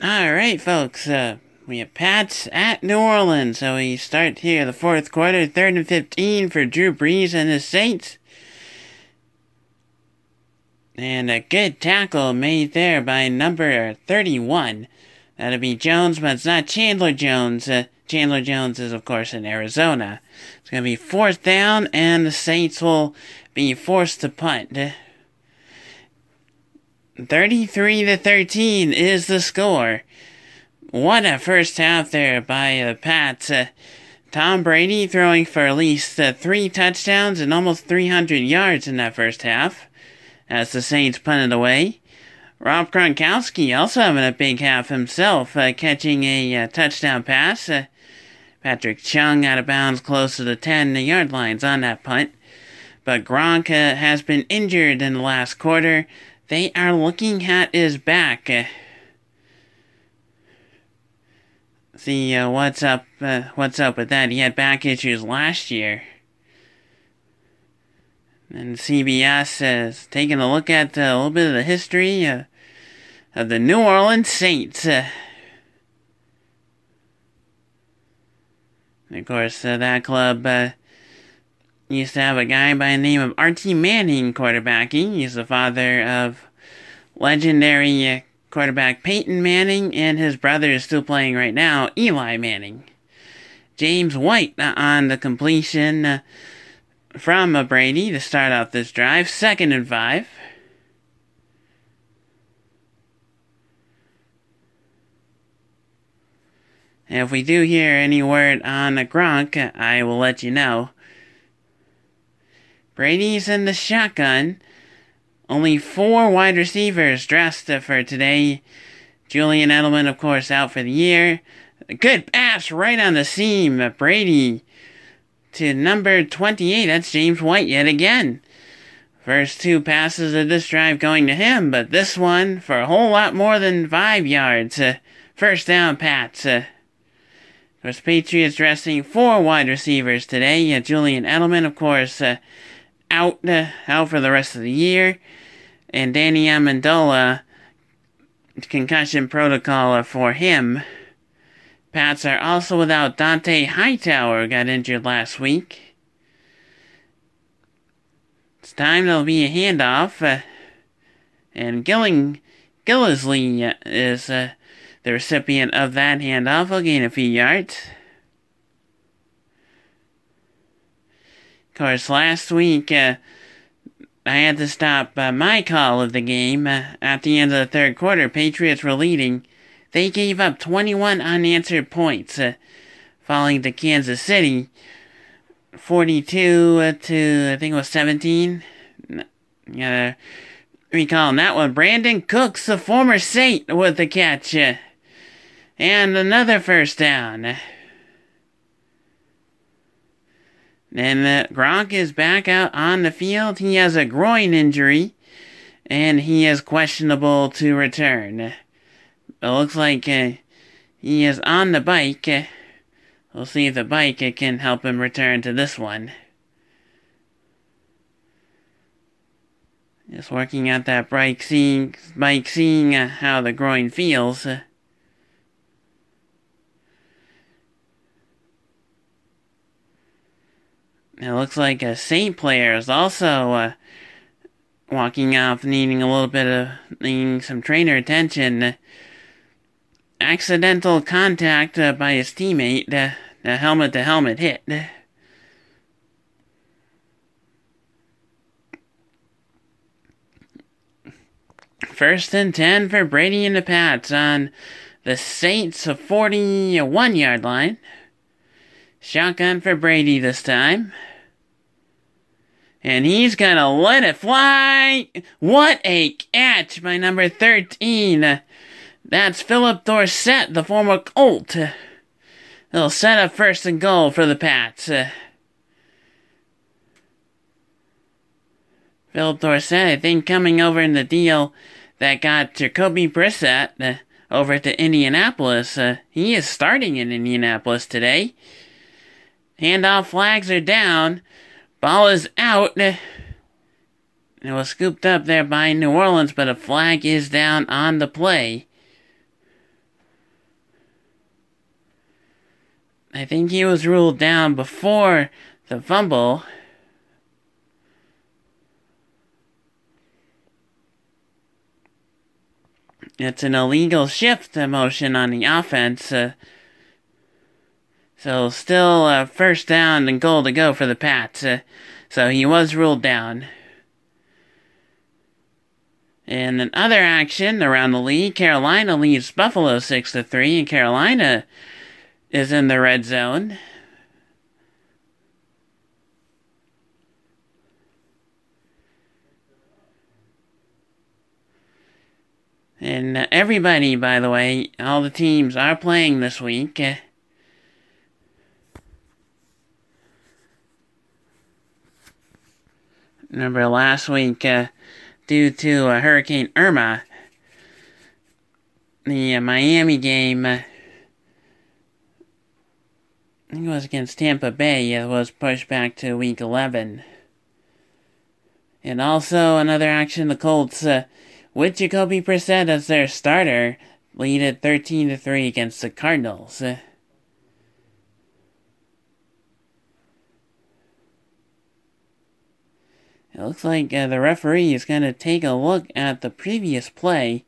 All right, folks. Uh, we have Pats at New Orleans. So we start here the fourth quarter, third and 15 for Drew Brees and the Saints. And a good tackle made there by number 31. That'll be Jones, but it's not Chandler Jones. Uh, Chandler Jones is, of course, in Arizona. It's going to be fourth down, and the Saints will be forced to punt. 33 to 13 is the score. What a first half there by the Pats. Uh, Tom Brady throwing for at least uh, three touchdowns and almost 300 yards in that first half as the Saints punted away. Rob Gronkowski also having a big half himself, uh, catching a uh, touchdown pass. Uh, Patrick Chung out of bounds close to the 10 yard lines on that punt. But Gronk uh, has been injured in the last quarter. They are looking at his back. Uh, see uh, what's up. what's up with that? He had back issues last year. And CBS has taking a look at uh, a little bit of the history uh, of the New Orleans Saints. Uh, of course, uh, that club uh, used to have a guy by the name of Archie Manning quarterbacking. He's the father of legendary uh, quarterback Peyton Manning, and his brother is still playing right now, Eli Manning. James White on the completion from a Brady to start out this drive. Second and five. If we do hear any word on Gronk, I will let you know. Brady's in the shotgun. Only four wide receivers dressed for today. Julian Edelman, of course, out for the year. Good pass right on the seam. Brady to number 28. That's James White yet again. First two passes of this drive going to him, but this one for a whole lot more than five yards. Uh, first down, Pats. Uh, of course, Patriots dressing four wide receivers today. Uh, Julian Edelman, of course, uh, out out for the rest of the year, and Danny Amendola concussion protocol for him. Pats are also without Dont'a Hightower, got injured last week. It's time there'll be a handoff, uh, and Gilling Gillislee is uh, the recipient of that handoff. He'll gain a few yards. Of course, last week uh, I had to stop uh, my call of the game uh, at the end of the third quarter. Patriots were leading they gave up 21 unanswered points, uh, falling to Kansas City 42 uh, to, I think it was 17. Gotta recall that one. Brandin Cooks, the former Saint, with the catch. Uh, and another first down. Then uh, Gronk is back out on the field. He has a groin injury, and he is questionable to return. It looks like uh, he is on the bike. We'll see if the bike can help him return to this one. Just working out that bike, seeing, bike, seeing uh, how the groin feels. Uh, it looks like a Saint player is also uh, walking off, needing a little bit of needing some trainer attention accidental contact uh, by his teammate, the, the helmet to helmet hit. First and 10 for Brady and the Pats on the Saints' 41 yard line. Shotgun for Brady this time. And he's gonna let it fly! What a catch by number 13! That's Philip Dorsett, the former Colt. They'll set up first and goal for the Pats. Philip Dorsett, I think, coming over in the deal that got Jacoby Brissett over to Indianapolis. Uh, he is starting in Indianapolis today. Handoff flags are down. Ball is out. It was scooped up there by New Orleans, but a flag is down on the play. I think he was ruled down before the fumble. It's an illegal shift motion on the offense. Uh, so still uh, first down and goal to go for the Pats. Uh, so he was ruled down. And in another action around the league, Carolina leads Buffalo 6 to 3, and Carolina is in the red zone. And uh, everybody, by the way, all the teams are playing this week. Uh, remember last week, uh, due to uh, Hurricane Irma, the uh, Miami game, uh, I think it was against Tampa Bay, it was pushed back to week 11. And also another action, the Colts with Jacoby Brissett as their starter, lead at 13 to 3 against the Cardinals. It looks like uh, the referee is going to take a look at the previous play.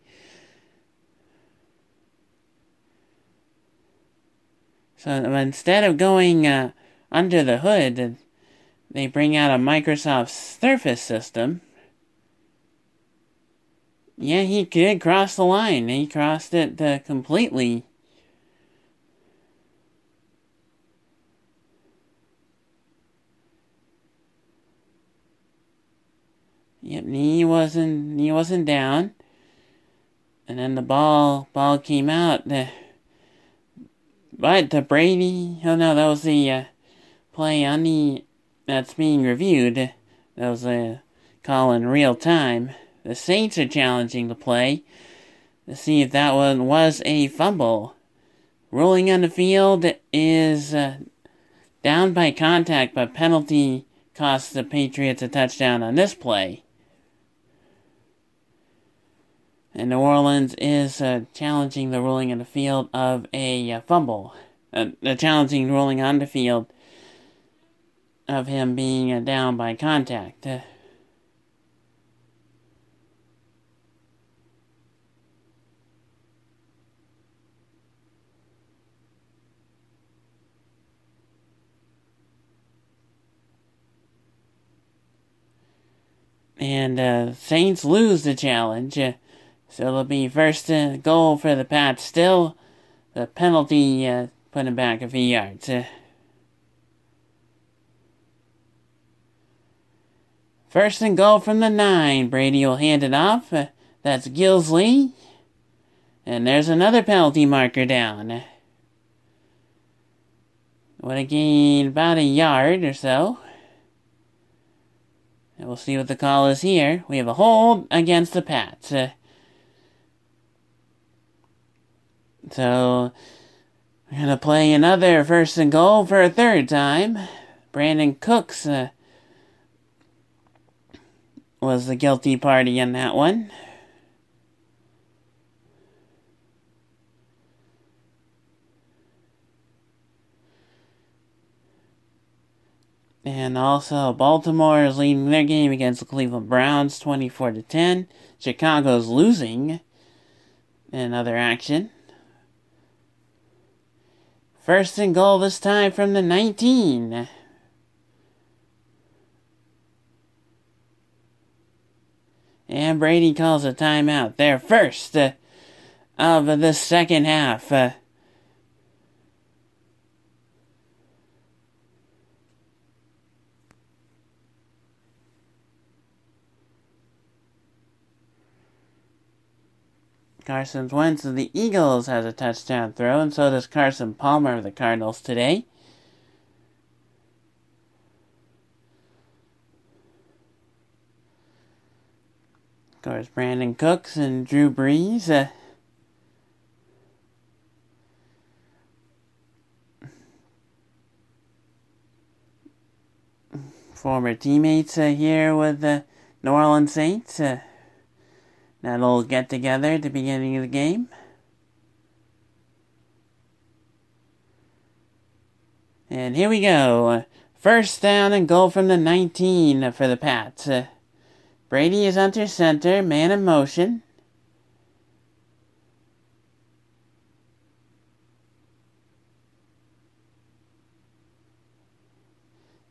So instead of going uh, under the hood, they bring out a Microsoft Surface system. Yeah, he did cross the line. He crossed it uh, completely. Yep, he wasn't he wasn't down. And then the ball ball came out. The, but the Brady oh no, that was the uh, play on the that's being reviewed. That was a call in real time. The Saints are challenging the play to see if that one was a fumble. Rolling on the field is uh, down by contact, but penalty costs the Patriots a touchdown on this play. And New Orleans is uh, challenging the ruling on the field of a uh, fumble. Uh, challenging ruling on the field of him being uh, down by contact. Uh, And uh, Saints lose the challenge. Uh, so it'll be first uh, goal for the Pats. Still, the penalty uh, put him back a few yards. Uh, first and goal from the nine. Brady will hand it off. Uh, that's Gillislee. And there's another penalty marker down. Would have gained about a yard or so. And we'll see what the call is here. We have a hold against the Pats. Uh, so, we're going to play another first and goal for a third time. Brandin Cooks uh, was the guilty party in that one. And also, Baltimore is leading their game against the Cleveland Browns 24 to 10. Chicago's losing in other action. First and goal this time from the 19. And Brady calls a timeout. Their first of the second half. Uh, Carson Wentz of the Eagles has a touchdown throw, and so does Carson Palmer of the Cardinals today. Of course, Brandin Cooks and Drew Brees. Uh, former teammates uh, here with the New Orleans Saints. Uh, that little get together at the beginning of the game. And here we go. First down and goal from the 19 for the Pats. Brady is under center, man in motion.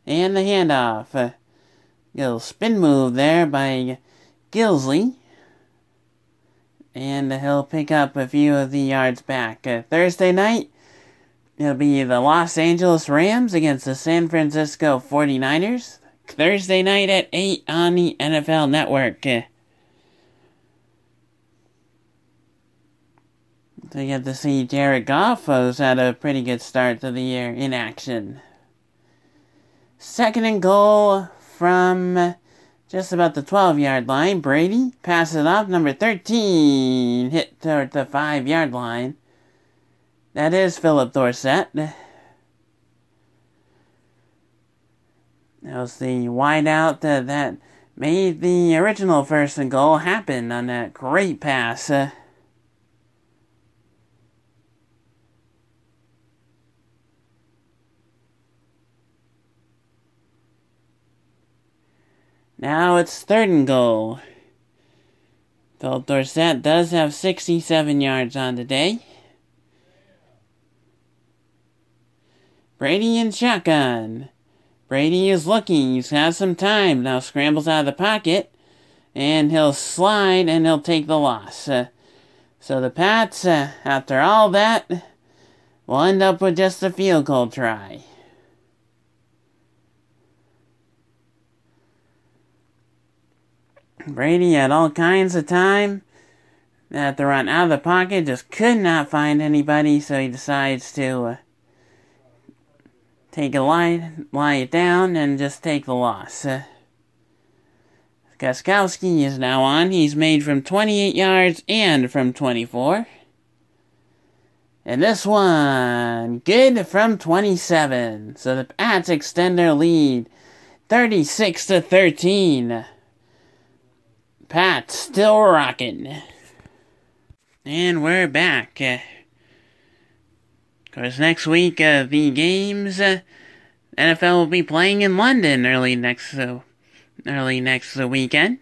And the handoff. A little spin move there by Gillislee. And he'll pick up a few of the yards back. Uh, Thursday night, it'll be the Los Angeles Rams against the San Francisco 49ers. Thursday night at 8 on the NFL Network. Uh, so you get to see Jared Goff, who's had a pretty good start to the year in action. Second and goal from just about the 12 yard line. Brady passes it off. Number 13 hit toward the 5 yard line. That is Philip Dorsett. That was the wideout that, that made the original first and goal happen on that great pass. Uh, Now it's third and goal. Phil Dorsett does have 67 yards on the day. Brady in shotgun. Brady is looking. He's got some time. Now scrambles out of the pocket. And he'll slide and he'll take the loss. Uh, so the Pats, uh, after all that, will end up with just a field goal try. Brady had all kinds of time that to run out of the pocket, just could not find anybody, so he decides to uh, take a lie, lie it down, and just take the loss. Uh, is now on. He's made from 28 yards and from 24. And this one, good from 27. So the Pats extend their lead 36 to 13. Pat still rocking. And we're back. Of course, next week, uh, the games, uh, NFL will be playing in London early next, uh, early next weekend.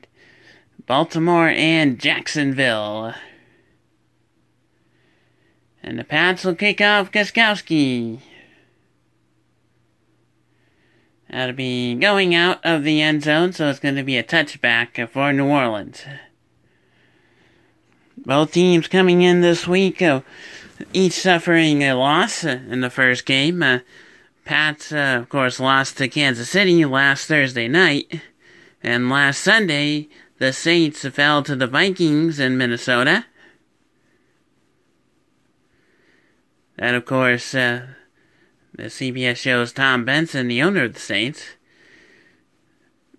Baltimore and Jacksonville. And the Pats will kick off Gostkowski. That'll be going out of the end zone, so it's going to be a touchback for New Orleans. Both teams coming in this week, uh, each suffering a loss in the first game. Uh, Pats, uh, of course, lost to Kansas City last Thursday night. And last Sunday, the Saints fell to the Vikings in Minnesota. And of course, uh, the CBS shows Tom Benson, the owner of the Saints.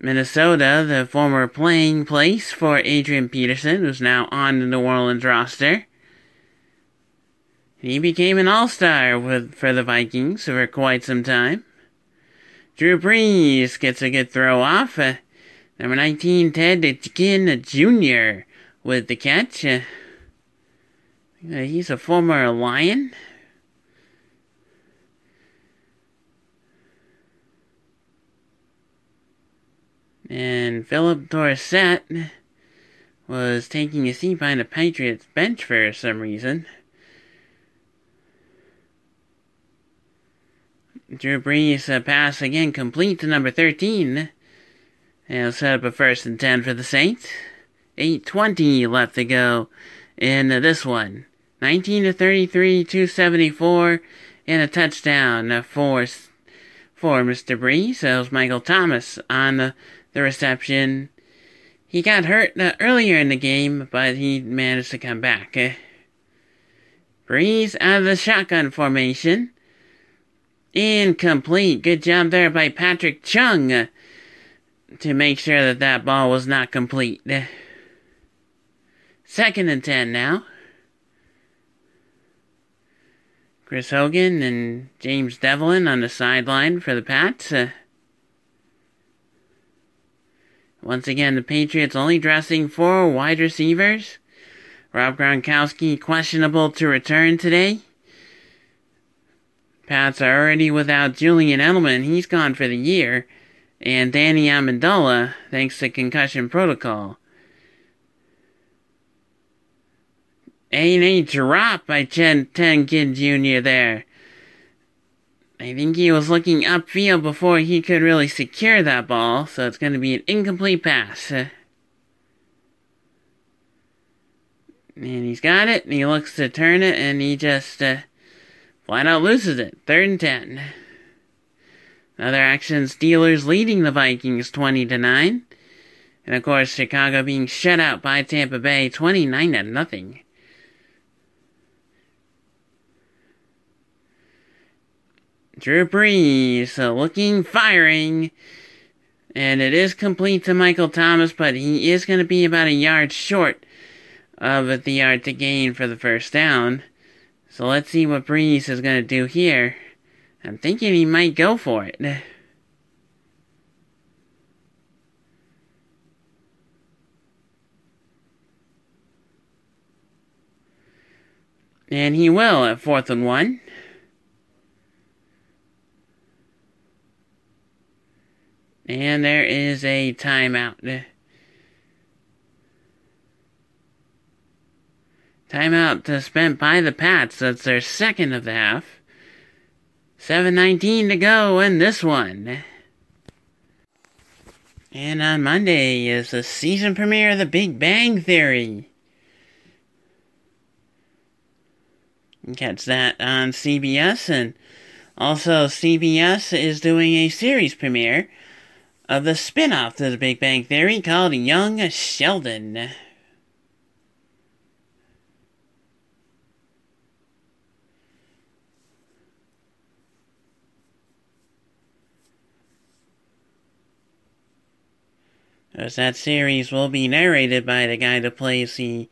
Minnesota, the former playing place for Adrian Peterson, who's now on the New Orleans roster. He became an all-star with for the Vikings for quite some time. Drew Brees gets a good throw off. Uh, number 19, Ted Ginn Jr. with the catch. Uh, he's a former Lion. And Philip Dorsett was taking a seat behind the Patriots bench for some reason. Drew Brees uh, pass again complete to number 13. And set up a first and 10 for the Saints. 8.20 left to go in this one. 19 to 33, 274, and a touchdown for, for Mr. Brees. It was Michael Thomas on the the reception. He got hurt uh, earlier in the game, but he managed to come back. Uh, Brees out of the shotgun formation. Incomplete. Good job there by Patrick Chung uh, to make sure that that ball was not complete. Uh, second and ten now. Chris Hogan and James Develin on the sideline for the Pats. Once again, the Patriots only dressing four wide receivers. Rob Gronkowski questionable to return today. Pats are already without Julian Edelman. He's gone for the year. And Danny Amendola, thanks to concussion protocol. A&A drop by Ted Ginn Jr. there. I think he was looking upfield before he could really secure that ball, so it's going to be an incomplete pass. And he's got it, and he looks to turn it, and he just uh, flat out loses it. Third and ten. Other action, Steelers leading the Vikings 20 to 9. And of course, Chicago being shut out by Tampa Bay 29 to nothing. Drew Brees uh, looking firing. And it is complete to Michael Thomas, but he is going to be about a yard short of the yard to gain for the first down. So let's see what Brees is going to do here. I'm thinking he might go for it. And he will at fourth and one. And there is a timeout. Timeout spent by the Pats. That's their second of the half. 7.19 to go in this one. And on Monday is the season premiere of The Big Bang Theory. Catch that on CBS, and also CBS is doing a series premiere of the spin off to The Big Bang Theory called Young Sheldon. As that series will be narrated by the guy that plays the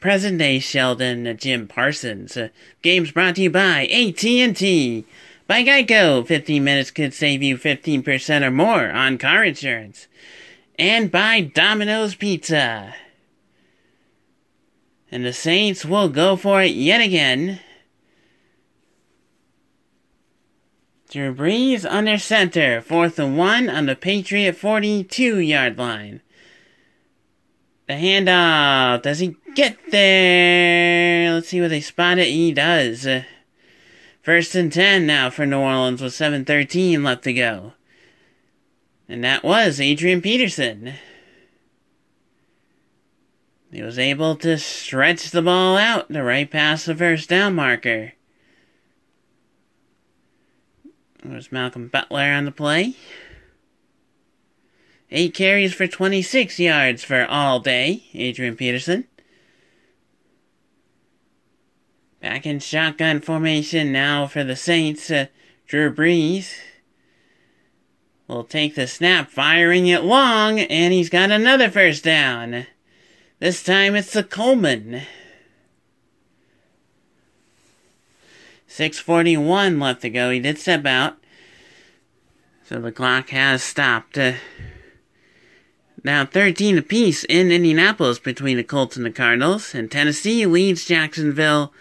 present day Sheldon, Jim Parsons. Uh, games brought to you by AT&T. By Geico, 15 minutes could save you 15% or more on car insurance. And by Domino's Pizza. And the Saints will go for it yet again. Drew Brees under center, fourth and one on the Patriot 42 yard line. The handoff. Does he get there? Let's see what they spot it. He does. First and 10 now for New Orleans with 7.13 left to go. And that was Adrian Peterson. He was able to stretch the ball out to right past the first down marker. There's Malcolm Butler on the play. Eight carries for 26 yards for all day, Adrian Peterson. Back in shotgun formation now for the Saints. Uh, Drew Brees will take the snap, firing it long, and he's got another first down. This time it's the Coleman. 6.41 left to go. He did step out. So the clock has stopped. Uh, now 13 apiece in Indianapolis between the Colts and the Cardinals. And Tennessee leads Jacksonville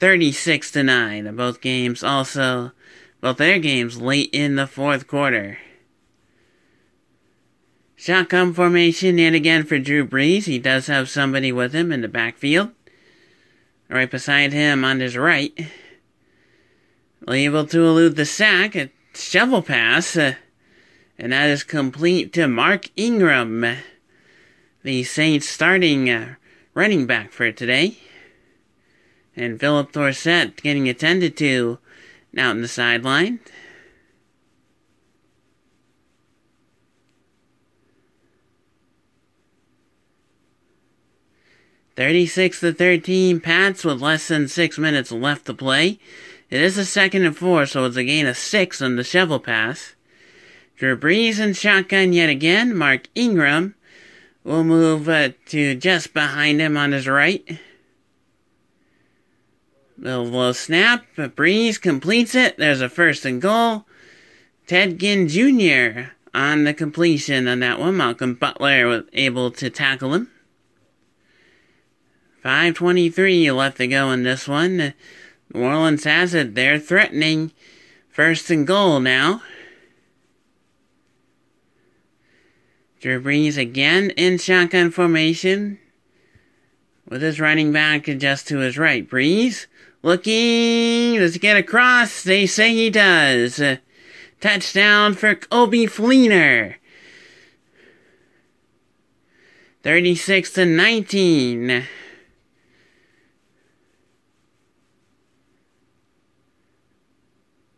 36 to 9. Both games also, both their games late in the fourth quarter. Shotgun formation yet again for Drew Brees. He does have somebody with him in the backfield. Right beside him on his right able to elude the sack, a shovel pass, uh, and that is complete to Mark Ingram, the Saints starting uh, running back for today. And Philip Dorsett getting attended to out in the sideline. Thirty-six to thirteen, Pats with less than six minutes left to play. It is a second and four, so it's a gain of six on the shovel pass. Drew Brees in shotgun yet again. Mark Ingram will move uh, to just behind him on his right. Little low snap. Brees completes it. There's a first and goal. Ted Ginn Jr. on the completion on that one. Malcolm Butler was able to tackle him. 5.23 left to go in this one. New Orleans has it. They're threatening. First and goal now. Drew Brees again in shotgun formation with his running back just to his right. Brees looking. He get across? They say he does. touchdown for Coby Fleener. 36 to 19.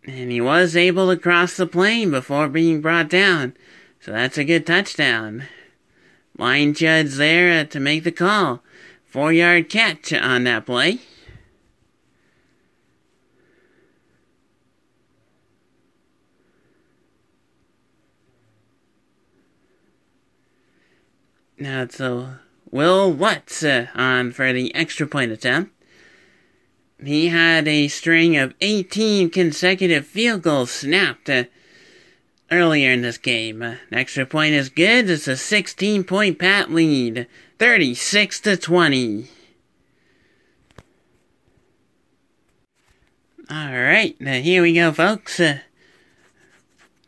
And he was able to cross the plane before being brought down. So that's a good touchdown. Line judge there to make the call. Four yard catch on that play. Now it's a Will Lutz uh, on for the extra point attempt. He had a string of 18 consecutive field goals snapped uh, earlier in this game. Uh, extra point is good. It's a 16 point pat lead, 36 to 20. All right, here we go, folks. Uh,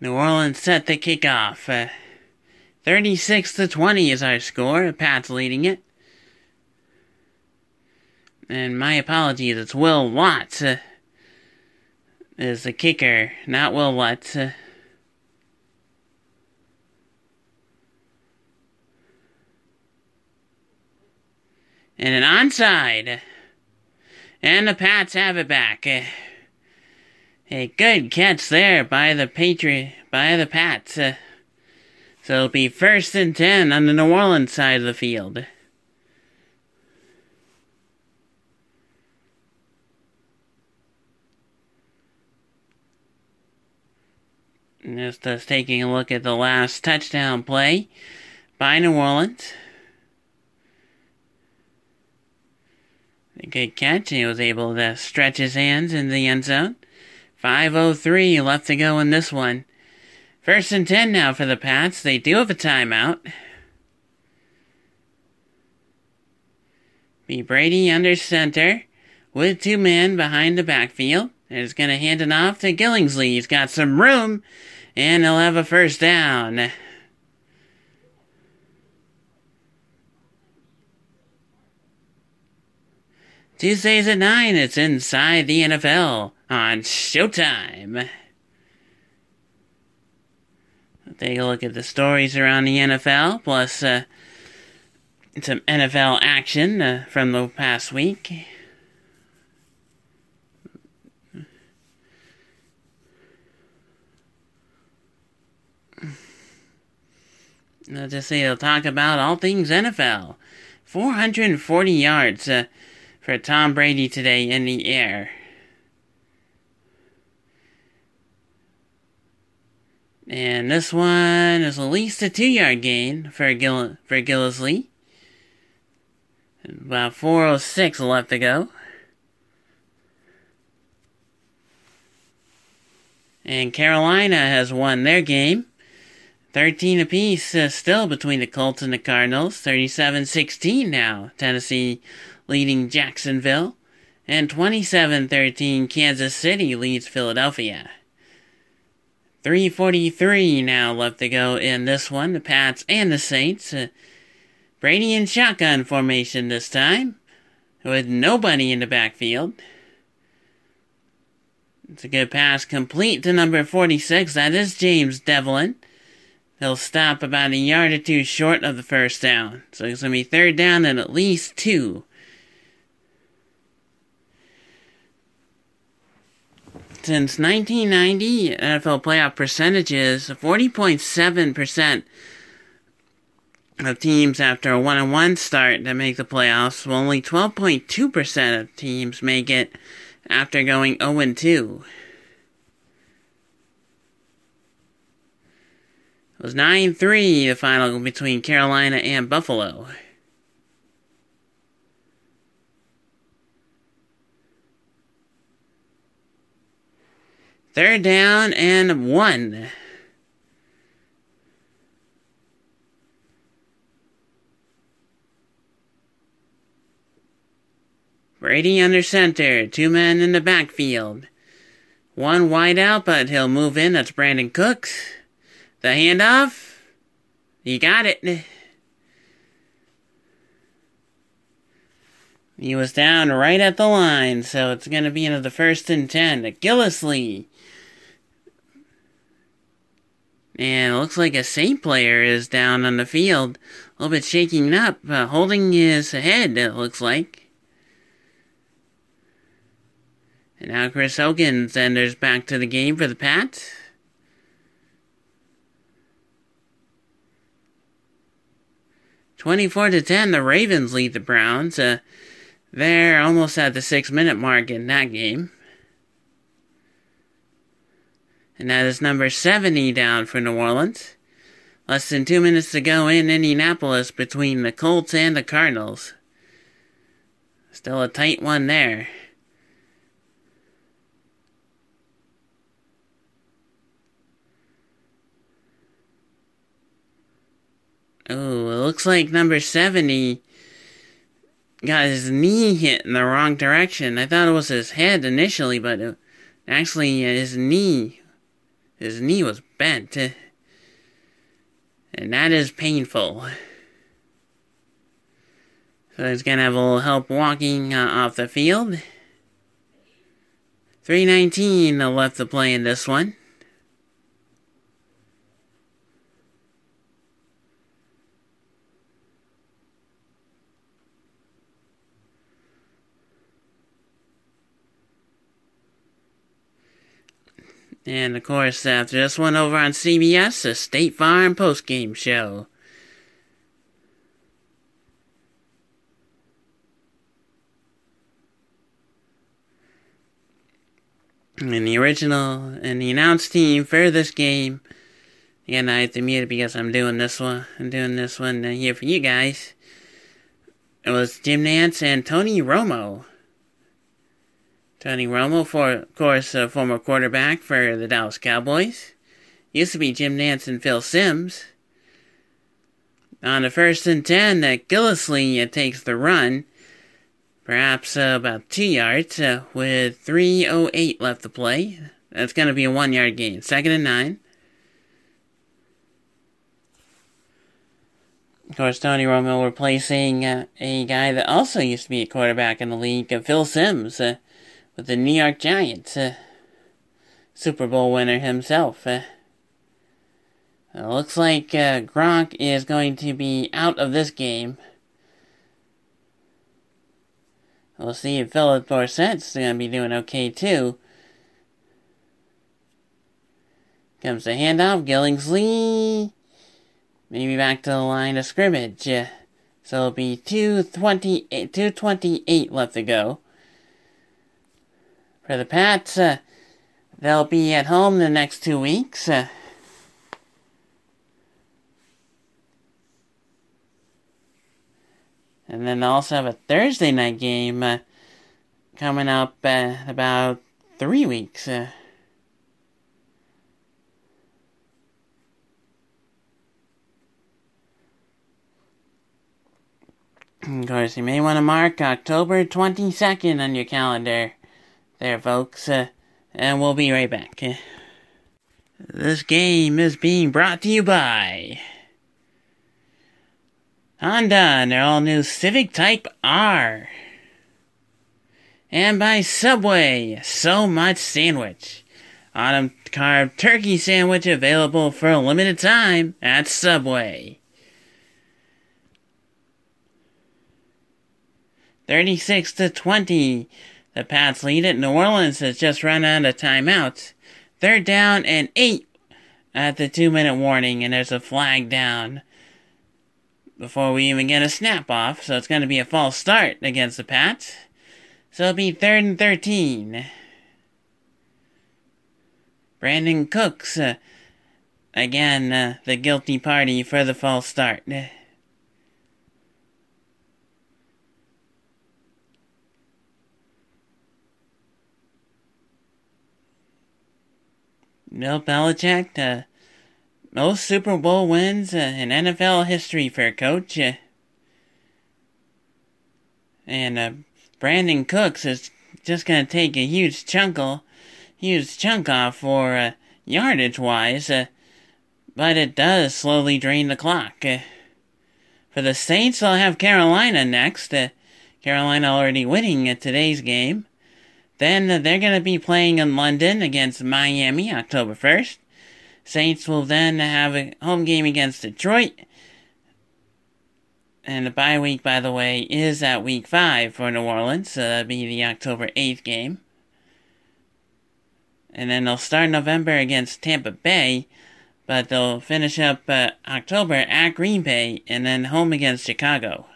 New Orleans set the kickoff. Uh, 36 to 20 is our score. Pat's leading it. And my apologies, it's Will Watts uh, is the kicker, not Will Watts. Uh, and an onside. And the Pats have it back. Uh, a good catch there by the Patriot, by the Pats. So it'll be first and ten on the New Orleans side of the field. Just us taking a look at the last touchdown play by New Orleans. A good catch. He was able to stretch his hands in the end zone. 5.03 left to go in this one. First and 10 now for the Pats. They do have a timeout. Be Brady under center with two men behind the backfield. Is going to hand it off to Gillingsley. He's got some room, and he'll have a first down. Tuesdays at 9, it's Inside the NFL on Showtime. Take a look at the stories around the NFL, plus uh, some NFL action uh, from the past week. I'll just say they'll talk about all things NFL. 440 yards uh, for Tom Brady today in the air. And this one is at least a two yard gain for, Gill- for Gillislee. About 406 left to go. And Carolina has won their game. 13 apiece uh, still between the Colts and the Cardinals. 37 16 now. Tennessee leading Jacksonville. And 27 13 Kansas City leads Philadelphia. 343 now left to go in this one, the Pats and the Saints. Uh, Brady in shotgun formation this time, with nobody in the backfield. It's a good pass complete to number 46. That is James Develin. He'll stop about a yard or two short of the first down. So it's going to be third down and at least two. Since 1990, NFL playoff percentages 40.7% of teams after a 1 1 start that make the playoffs, while only 12.2% of teams make it after going 0 2. It was 9 3 the final between Carolina and Buffalo. Third down and one. Brady under center, two men in the backfield. one wide out, but he'll move in. That's Brandin Cooks. The handoff. You got it. He was down right at the line, so it's going to be into the first and 10 to And it looks like a Saint player is down on the field, a little bit shaking up, uh, holding his head, it looks like. And now Chris Hogan enters back to the game for the Pats. Twenty-four to ten, the Ravens lead the Browns. Uh, they're almost at the six-minute mark in that game. And that is number 70 down for New Orleans. Less than two minutes to go in Indianapolis between the Colts and the Cardinals. Still a tight one there. Oh, it looks like number 70 got his knee hit in the wrong direction. I thought it was his head initially, but actually uh, his knee his knee was bent. And that is painful. So he's gonna have a little help walking uh, off the field. 319 left to play in this one. And of course, after this one over on CBS, the State Farm postgame show. And the original and the announced team for this game. Again, I have to mute it because I'm doing this one. I'm doing this one here for you guys. It was Jim Nantz and Tony Romo. Tony Romo, for of course, a former quarterback for the Dallas Cowboys. Used to be Jim Nantz and Phil Simms. On the first and ten, that Gillislee uh, takes the run, perhaps uh, about two yards, uh, with 3.08 left to play. That's going to be a one yard gain. Second and nine. Of course, Tony Romo replacing uh, a guy that also used to be a quarterback in the league, uh, Phil Simms. Uh, with the New York Giants. Uh, Super Bowl winner himself. Uh, looks like uh, Gronk is going to be out of this game. We'll see if Philip Dorsett's going to be doing okay too. Comes the handoff, Gillingsley. Maybe back to the line of scrimmage. Uh, so it'll be 228, 228 left to go for the Pats. Uh, they'll be at home the next two weeks. Uh, and then they'll also have a Thursday night game uh, coming up uh, about three weeks. Uh. Of course, you may want to mark October 22nd on your calendar there, folks. Uh, and we'll be right back. This game is being brought to you by Honda and their all new Civic Type R. And by Subway, so much sandwich. Autumn carved turkey sandwich available for a limited time at Subway. 36 to 20. The Pats lead it. New Orleans has just run out of timeouts. They're down and eight at the two minute warning, and there's a flag down before we even get a snap off. So it's going to be a false start against the Pats. So it'll be third and 13. Brandin Cooks, uh, again, uh, the guilty party for the false start. Bill Belichick, the most Super Bowl wins uh, in NFL history for a coach. Uh, and uh, Brandin Cooks is just going to take a huge chunk, huge chunk off for uh, yardage wise, uh, but it does slowly drain the clock. Uh, for the Saints, they'll have Carolina next. Uh, Carolina already winning at today's game. Then uh, they're going to be playing in London against Miami October 1st. Saints will then have a home game against Detroit. And the bye week, by the way, is at week 5 for New Orleans, so that'll be the October 8th game. And then they'll start November against Tampa Bay, but they'll finish up uh, October at Green Bay and then home against Chicago.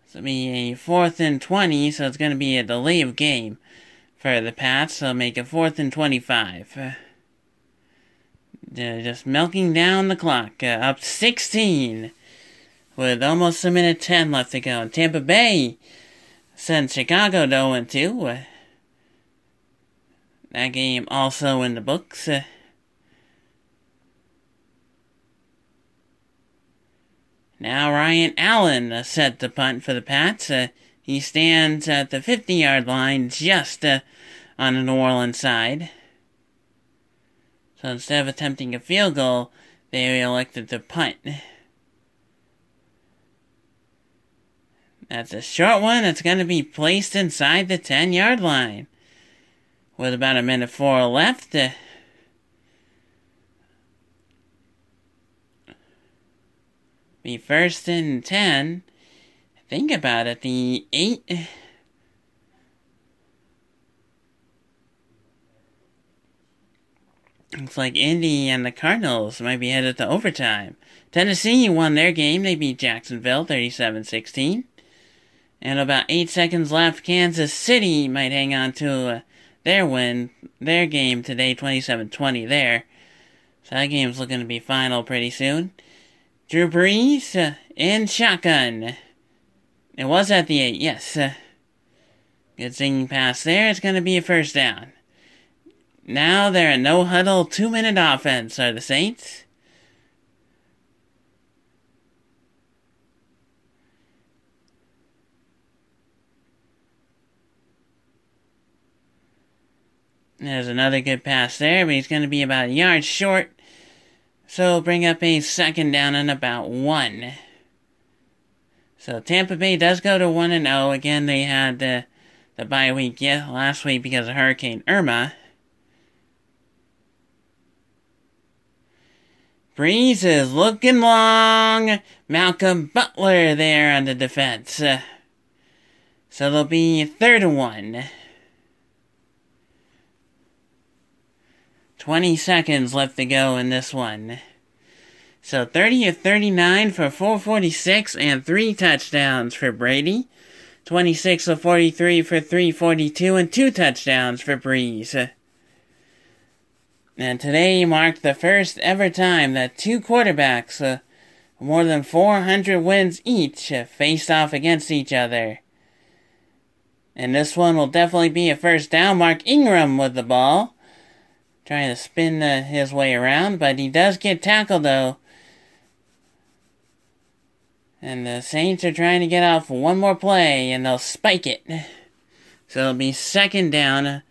So it'll be a fourth and 20, so it's going to be a delay of game for the Pats, so make it fourth and 25. Uh, just milking down the clock, uh, up 16 with almost a minute 10 left to go. Tampa Bay sent Chicago to 0 2. Uh, that game also in the books. Now Ryan Allen uh, set the punt for the Pats. Uh, he stands at the 50 yard line just uh, on the New Orleans side. So instead of attempting a field goal, they elected to punt. That's a short one that's going to be placed inside the 10 yard line. With about a minute four left. Uh, be first and 10 think about it, the eight. Looks like Indy and the Cardinals might be headed to overtime. Tennessee won their game. They beat Jacksonville 37 16. And about eight seconds left, Kansas City might hang on to uh, their win, their game today 27 20 there. So that game's looking to be final pretty soon. Drew Brees in shotgun. It was at the 8, yes. Good singing pass there. It's going to be a first down. Now they're a no huddle, two minute offense, are the Saints. There's another good pass there, but he's going to be about a yard short. So bring up a second down and about one. So Tampa Bay does go to 1 and 0. Again, they had the, the bye week yeah, last week because of Hurricane Irma. Brees is looking long. Malcolm Butler there on the defense. So they'll be third and one. 20 seconds left to go in this one. So 30 of 39 for 446 and three touchdowns for Brady. 26 of 43 for 342 and two touchdowns for Brees. And today marked the first ever time that two quarterbacks, uh, more than 400 wins each, uh, faced off against each other. And this one will definitely be a first down. Mark Ingram with the ball. Trying to spin uh, his way around, but he does get tackled though and the Saints are trying to get off one more play, and they'll spike it. So it'll be second down.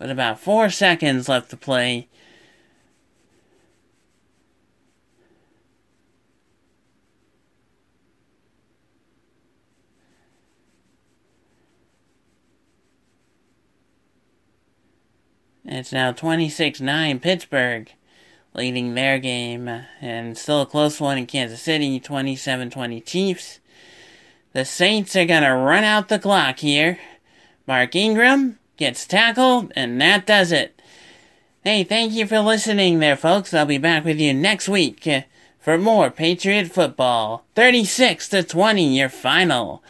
With about four seconds left to play. It's now 26 9 Pittsburgh leading their game, uh, and still a close one in Kansas City, 27 20 Chiefs. The Saints are going to run out the clock here. Mark Ingram gets tackled, and that does it. Hey, thank you for listening there, folks. I'll be back with you next week uh, for more Patriot football. 36 to 20, your final.